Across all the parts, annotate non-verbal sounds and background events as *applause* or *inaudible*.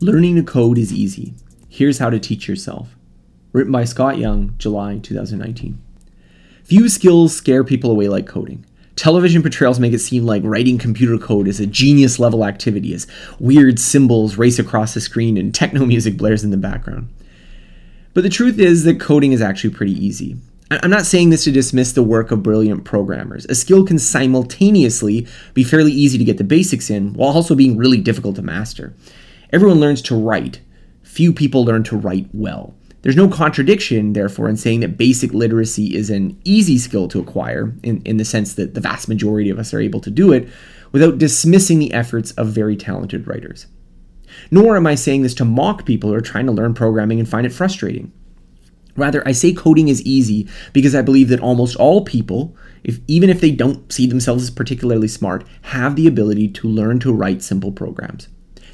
Learning to code is easy. Here's how to teach yourself. Written by Scott Young, July 2019. Few skills scare people away like coding. Television portrayals make it seem like writing computer code is a genius level activity as weird symbols race across the screen and techno music blares in the background. But the truth is that coding is actually pretty easy. I'm not saying this to dismiss the work of brilliant programmers. A skill can simultaneously be fairly easy to get the basics in while also being really difficult to master. Everyone learns to write. Few people learn to write well. There's no contradiction, therefore, in saying that basic literacy is an easy skill to acquire, in, in the sense that the vast majority of us are able to do it, without dismissing the efforts of very talented writers. Nor am I saying this to mock people who are trying to learn programming and find it frustrating. Rather, I say coding is easy because I believe that almost all people, if, even if they don't see themselves as particularly smart, have the ability to learn to write simple programs.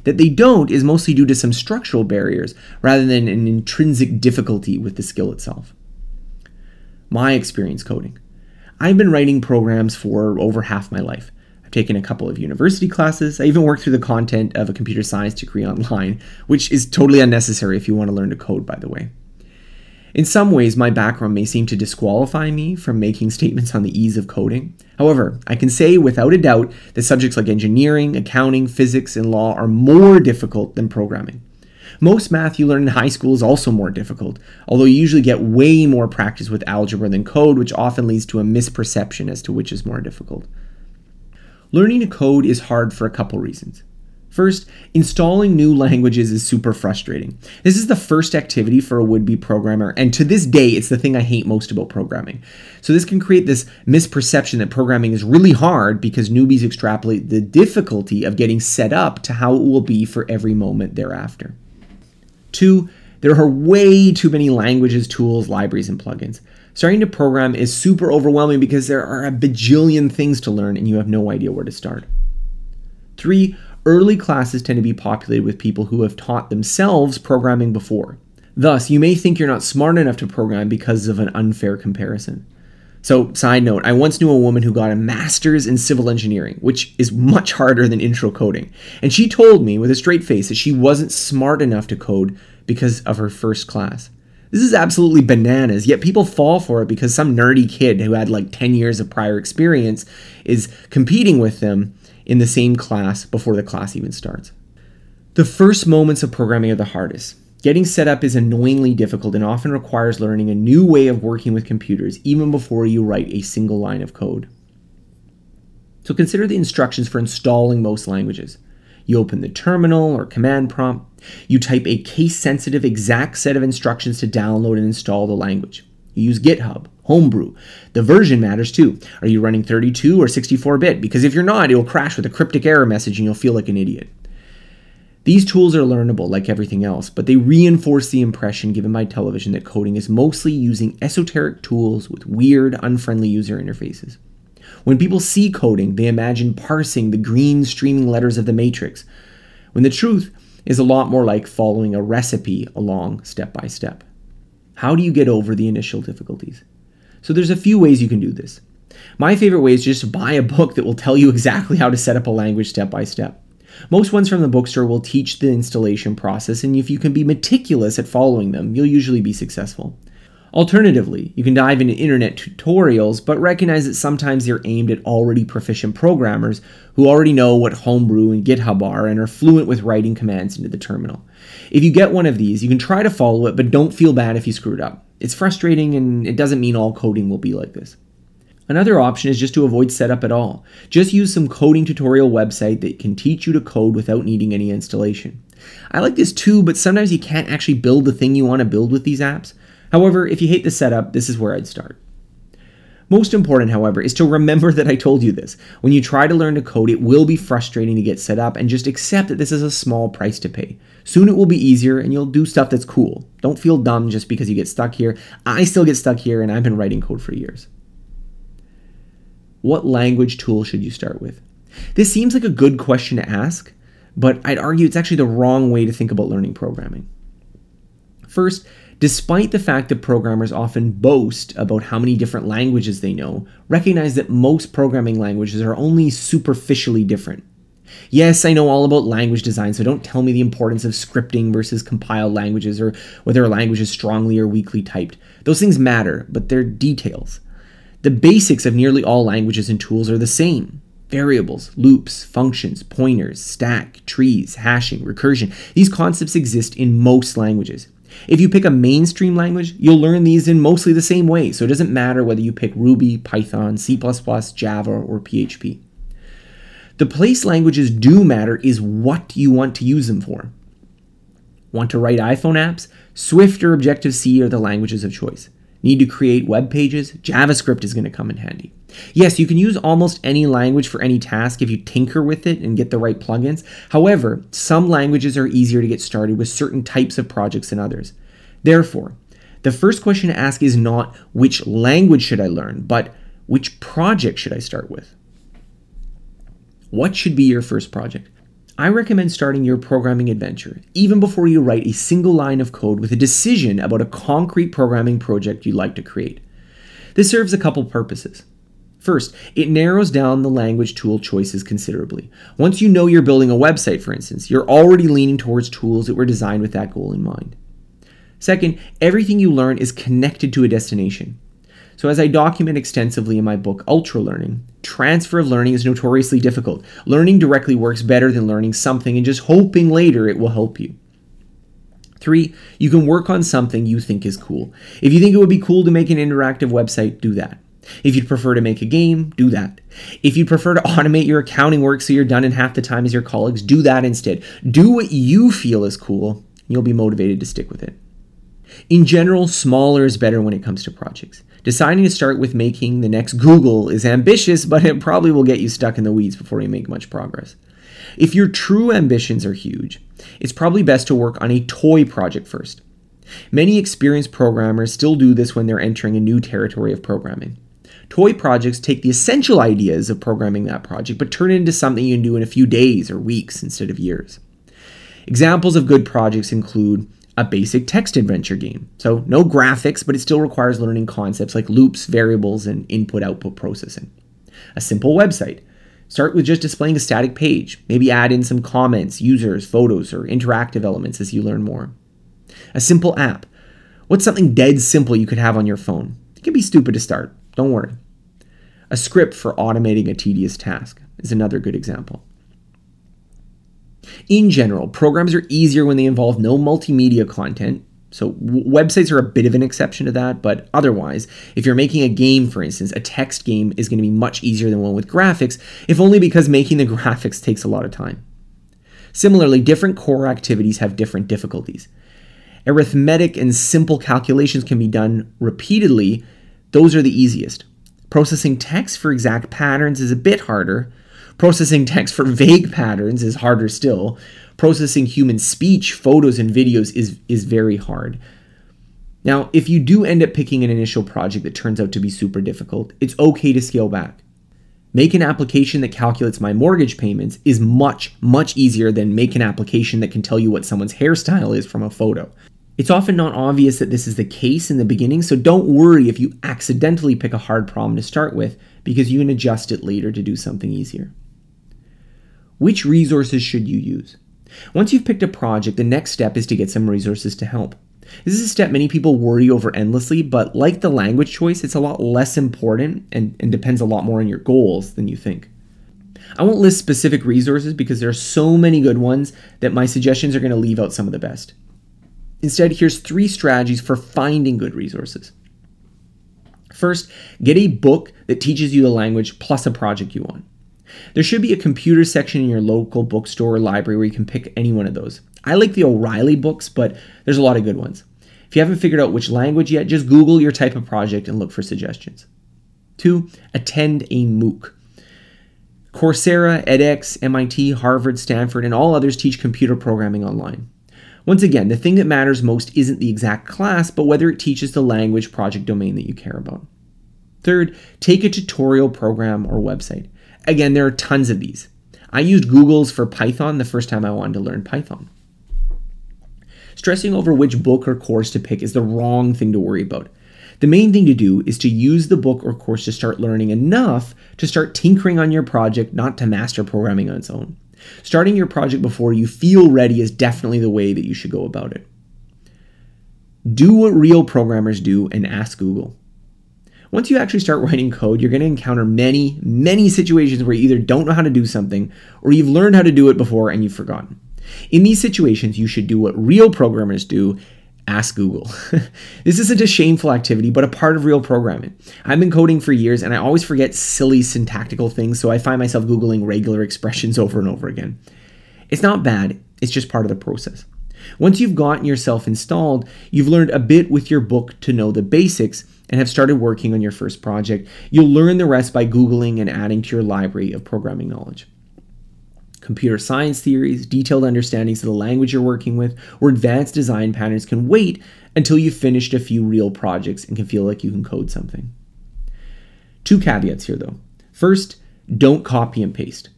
That they don't is mostly due to some structural barriers rather than an intrinsic difficulty with the skill itself. My experience coding. I've been writing programs for over half my life. I've taken a couple of university classes. I even worked through the content of a computer science degree *laughs* online, which is totally unnecessary if you want to learn to code, by the way. In some ways, my background may seem to disqualify me from making statements on the ease of coding. However, I can say without a doubt that subjects like engineering, accounting, physics, and law are more difficult than programming. Most math you learn in high school is also more difficult, although you usually get way more practice with algebra than code, which often leads to a misperception as to which is more difficult. Learning to code is hard for a couple reasons. First, installing new languages is super frustrating. This is the first activity for a would be programmer, and to this day, it's the thing I hate most about programming. So, this can create this misperception that programming is really hard because newbies extrapolate the difficulty of getting set up to how it will be for every moment thereafter. Two, there are way too many languages, tools, libraries, and plugins. Starting to program is super overwhelming because there are a bajillion things to learn and you have no idea where to start. Three, early classes tend to be populated with people who have taught themselves programming before. Thus, you may think you're not smart enough to program because of an unfair comparison. So, side note, I once knew a woman who got a master's in civil engineering, which is much harder than intro coding. And she told me with a straight face that she wasn't smart enough to code because of her first class. This is absolutely bananas, yet people fall for it because some nerdy kid who had like 10 years of prior experience is competing with them in the same class before the class even starts. The first moments of programming are the hardest. Getting set up is annoyingly difficult and often requires learning a new way of working with computers even before you write a single line of code. So consider the instructions for installing most languages. You open the terminal or command prompt. You type a case sensitive exact set of instructions to download and install the language. You use GitHub, Homebrew. The version matters too. Are you running 32 or 64 bit? Because if you're not, it'll crash with a cryptic error message and you'll feel like an idiot. These tools are learnable like everything else, but they reinforce the impression given by television that coding is mostly using esoteric tools with weird, unfriendly user interfaces. When people see coding, they imagine parsing the green streaming letters of the Matrix, when the truth is a lot more like following a recipe along step by step. How do you get over the initial difficulties? So there's a few ways you can do this. My favorite way is just to buy a book that will tell you exactly how to set up a language step by step. Most ones from the bookstore will teach the installation process, and if you can be meticulous at following them, you'll usually be successful. Alternatively, you can dive into internet tutorials, but recognize that sometimes they're aimed at already proficient programmers who already know what Homebrew and GitHub are and are fluent with writing commands into the terminal. If you get one of these, you can try to follow it, but don't feel bad if you screwed up. It's frustrating and it doesn't mean all coding will be like this. Another option is just to avoid setup at all. Just use some coding tutorial website that can teach you to code without needing any installation. I like this too, but sometimes you can't actually build the thing you want to build with these apps. However, if you hate the setup, this is where I'd start. Most important, however, is to remember *laughs* that I told you this. When you try to learn to code, it will be frustrating to get set up and just accept that this is a small price to pay. Soon it will be easier and you'll do stuff that's cool. Don't feel dumb just because you get stuck here. I still get stuck here and I've been writing code for years. What language tool should you start with? This seems like a good question to ask, but I'd argue it's actually the wrong way to think about learning programming. First, Despite the fact that programmers often boast about how many different languages they know, recognize that most programming languages are only superficially different. Yes, I know all about language design, so don't tell me the importance of scripting versus compiled languages or whether a language is strongly or weakly typed. Those things matter, but they're details. The basics of nearly all languages and tools are the same variables, loops, functions, pointers, stack, trees, hashing, recursion. These concepts exist in most languages. If you pick a mainstream language, you'll learn these in mostly the same way, so it doesn't matter whether you pick Ruby, Python, C, Java, or PHP. The place languages do matter is what you want to use them for. Want to write iPhone apps? Swift or Objective C are the languages of choice. Need to create web pages? JavaScript is going to come in handy. Yes, you can use almost any language for any task if you tinker with it and get the right plugins. However, some languages are easier to get started with certain types of projects than others. Therefore, the first question to ask is not which language should I learn, but which project should I start with? What should be your first project? I recommend starting your programming adventure even before you write a single line of code with a decision about a concrete programming project you'd like to create. This serves a couple purposes. First, it narrows down the language tool choices considerably. Once you know you're building a website, for instance, you're already leaning towards tools that were designed with that goal in mind. Second, everything you learn is connected to a destination. So, as I document extensively in my book, Ultralearning, transfer of learning is notoriously difficult. Learning directly works better than learning something and just hoping later it will help you. Three, you can work on something you think is cool. If you think it would be cool to make an interactive website, do that. If you'd prefer to make a game, do that. If you'd prefer to *laughs* automate your accounting work so you're done in half the time as your colleagues, do that instead. Do what you feel is cool, you'll be motivated to stick with it. In general, smaller is better when it comes to projects. Deciding to start with making the next Google is ambitious, but it probably will get you stuck in the weeds before you make much progress. If your true ambitions are huge, it's probably best to work on a toy project first. Many experienced programmers still do this when they're entering a new territory of programming. Toy projects take the essential ideas of programming that project, but turn it into something you can do in a few days or weeks instead of years. Examples of good projects include a basic text adventure game. So, no graphics, but it still requires learning concepts like loops, variables, and input output processing. A simple website. Start with just displaying a static page. Maybe add in some comments, users, photos, or interactive elements as you learn more. A simple app. What's something dead simple you could have on your phone? It can be stupid to start, don't worry. A script for automating a tedious task is another good example. In general, programs are easier when they involve no multimedia content. So, websites are a bit of an exception to that, but otherwise, if you're making a game, for instance, a text game is going to be much easier than one with graphics, if only because making the *laughs* graphics takes a lot of time. Similarly, different core activities have different difficulties. Arithmetic and simple calculations can be done repeatedly, those are the easiest. Processing text for exact patterns is a bit harder, Processing text for vague patterns is harder still. Processing human speech, photos, and videos is, is very hard. Now, if you do end up picking an initial project that turns out to be super difficult, it's okay to scale back. Make an application that calculates my mortgage payments is much, much easier than make an application that can tell you what someone's hairstyle is from a photo. It's often not obvious that this is the case in the beginning, so don't worry if you accidentally pick a hard problem to start with, because you can adjust it later to do something easier. Which resources should you use? Once you've picked a project, the next step is to get some resources to help. This is a step many people worry over endlessly, but like the language choice, it's a lot less important and, and depends a lot more on your goals than you think. I won't list specific resources because there are so many good ones that my suggestions are going to leave out some of the best. Instead, here's three strategies for finding good resources. First, get a book that teaches you the language plus a project you want. There should be a computer section in your local bookstore or library where you can pick any one of those. I like the O'Reilly books, but there's a lot of good ones. If you haven't figured out which language yet, just Google your type of project and look for suggestions. Two, attend a MOOC. Coursera, edX, MIT, Harvard, Stanford, and all others teach computer programming online. Once again, the thing that matters most isn't the exact class, but whether it teaches the language project domain that you care about. Third, take a tutorial program or website. Again, there are tons of these. I used Google's for Python the first time I wanted to learn Python. Stressing over which book or course to pick is the wrong thing to worry about. The main thing to do is to use the book or course to start learning enough to start tinkering on your project, not to master programming on its own. Starting your project before you feel ready is definitely the way that you should go about it. Do what real programmers do and ask Google. Once you actually start writing code, you're going to encounter many, many situations where you either don't know how to do something or you've learned how to do it before and you've forgotten. In these situations, you should do what real programmers do ask Google. *laughs* this isn't a shameful activity, but a part of real programming. I've been coding for years and I always forget silly syntactical things, so I find myself Googling regular expressions *laughs* over and over again. It's not bad, it's just part of the process. Once you've gotten yourself installed, you've learned a bit with your book to know the basics and have started working on your first project. You'll learn the rest by Googling and adding to your library of programming knowledge computer science theories, detailed understandings of the language you're working with, or advanced design patterns can wait until you've finished a few real projects and can feel like you can code something. Two caveats here though. First, don't copy and paste.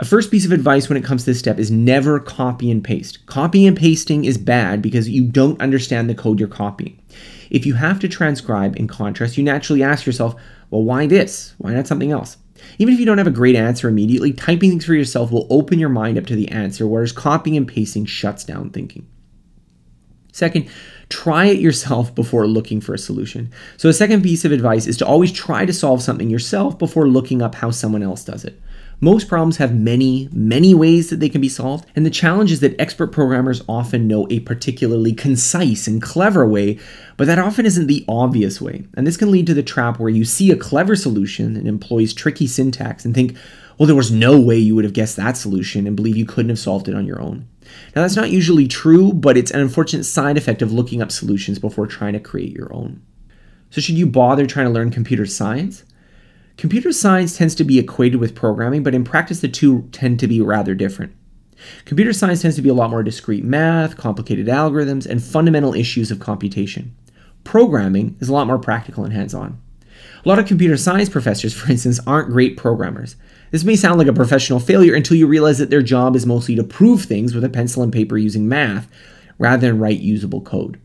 A first piece of advice when it comes to this step is never copy and paste. Copy and pasting is bad because you don't understand the code you're copying. If you have to transcribe in contrast, you naturally ask yourself, well, why this? Why not something else? Even if you don't have a great answer immediately, typing things for yourself will open your mind up to the answer, whereas copying and pasting shuts down thinking. Second, try it yourself before looking for a solution. So, a second piece of advice is to always try to solve something yourself before looking up how someone else does it. Most problems have many, many ways that they can be solved, and the challenge is that expert programmers often know a particularly concise and clever way, but that often isn't the obvious way. And this can lead to the trap where you see a clever solution that employs tricky syntax and think, well, there was no way you would have guessed that solution and believe you couldn't have solved it on your own. Now, that's not usually true, but it's an unfortunate side effect of looking up solutions before trying to create your own. So, should you bother trying to learn computer science? Computer science tends to be equated with programming, but in practice, the two tend to be rather different. Computer science tends to be a lot more discrete math, complicated algorithms, and fundamental issues of computation. Programming is a lot more practical and hands on. A lot of computer science professors, for instance, aren't great programmers. This may sound like a professional failure until you realize that their job is mostly to prove things with a pencil and paper using math rather than write usable code.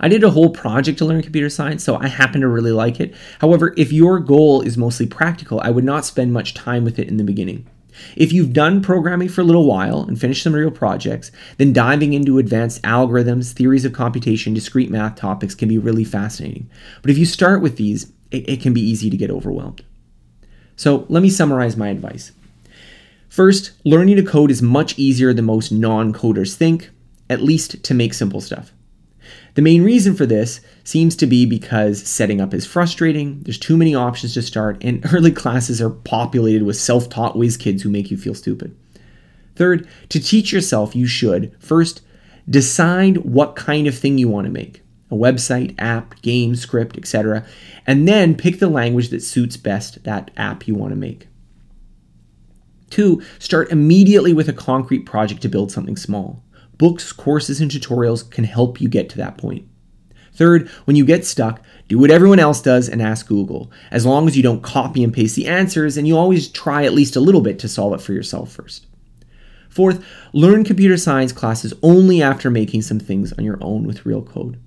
I did a whole project to learn computer science, so I happen to really like it. However, if your goal is mostly practical, I would not spend much time with it in the beginning. If you've done programming for a little while and finished some real projects, then diving into advanced algorithms, theories of computation, discrete math topics can be really fascinating. But if you start with these, it, it can be easy to get overwhelmed. So let me summarize my advice. First, learning to code is much easier than most non coders think, at least to make simple stuff. The main reason for this seems to be because setting up is frustrating, there's too many options to start, and *laughs* early classes are populated with self taught whiz kids who make you feel stupid. Third, to teach yourself, you should first decide what kind of thing you want to make a website, app, game, script, etc. And then pick the language that suits best that app you want to make. Two, start immediately with a concrete project to build something small. Books, courses, and tutorials can help you get to that point. Third, when you get stuck, do what everyone else does and ask Google, as long as you don't copy and paste the answers and you always try at least a little bit to solve it for yourself first. Fourth, learn computer science classes only after making some things on your own with real code.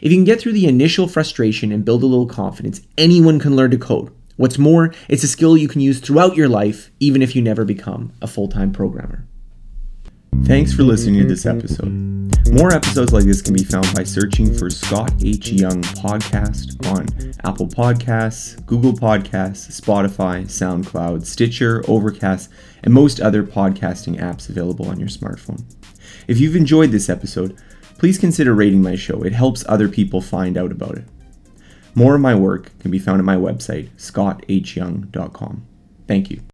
If you can get through the initial frustration and build a little confidence, anyone can learn to code. What's more, it's a skill you can use throughout your life, even if you never become a full time programmer. Thanks for listening to this episode. More episodes like this can be found by searching for Scott H. Young Podcast on Apple Podcasts, Google Podcasts, Spotify, SoundCloud, Stitcher, Overcast, and most other podcasting apps available on your smartphone. If you've enjoyed this episode, please consider rating my show. It helps other people find out about it. More of my work can be found at my website, scotthyoung.com. Thank you.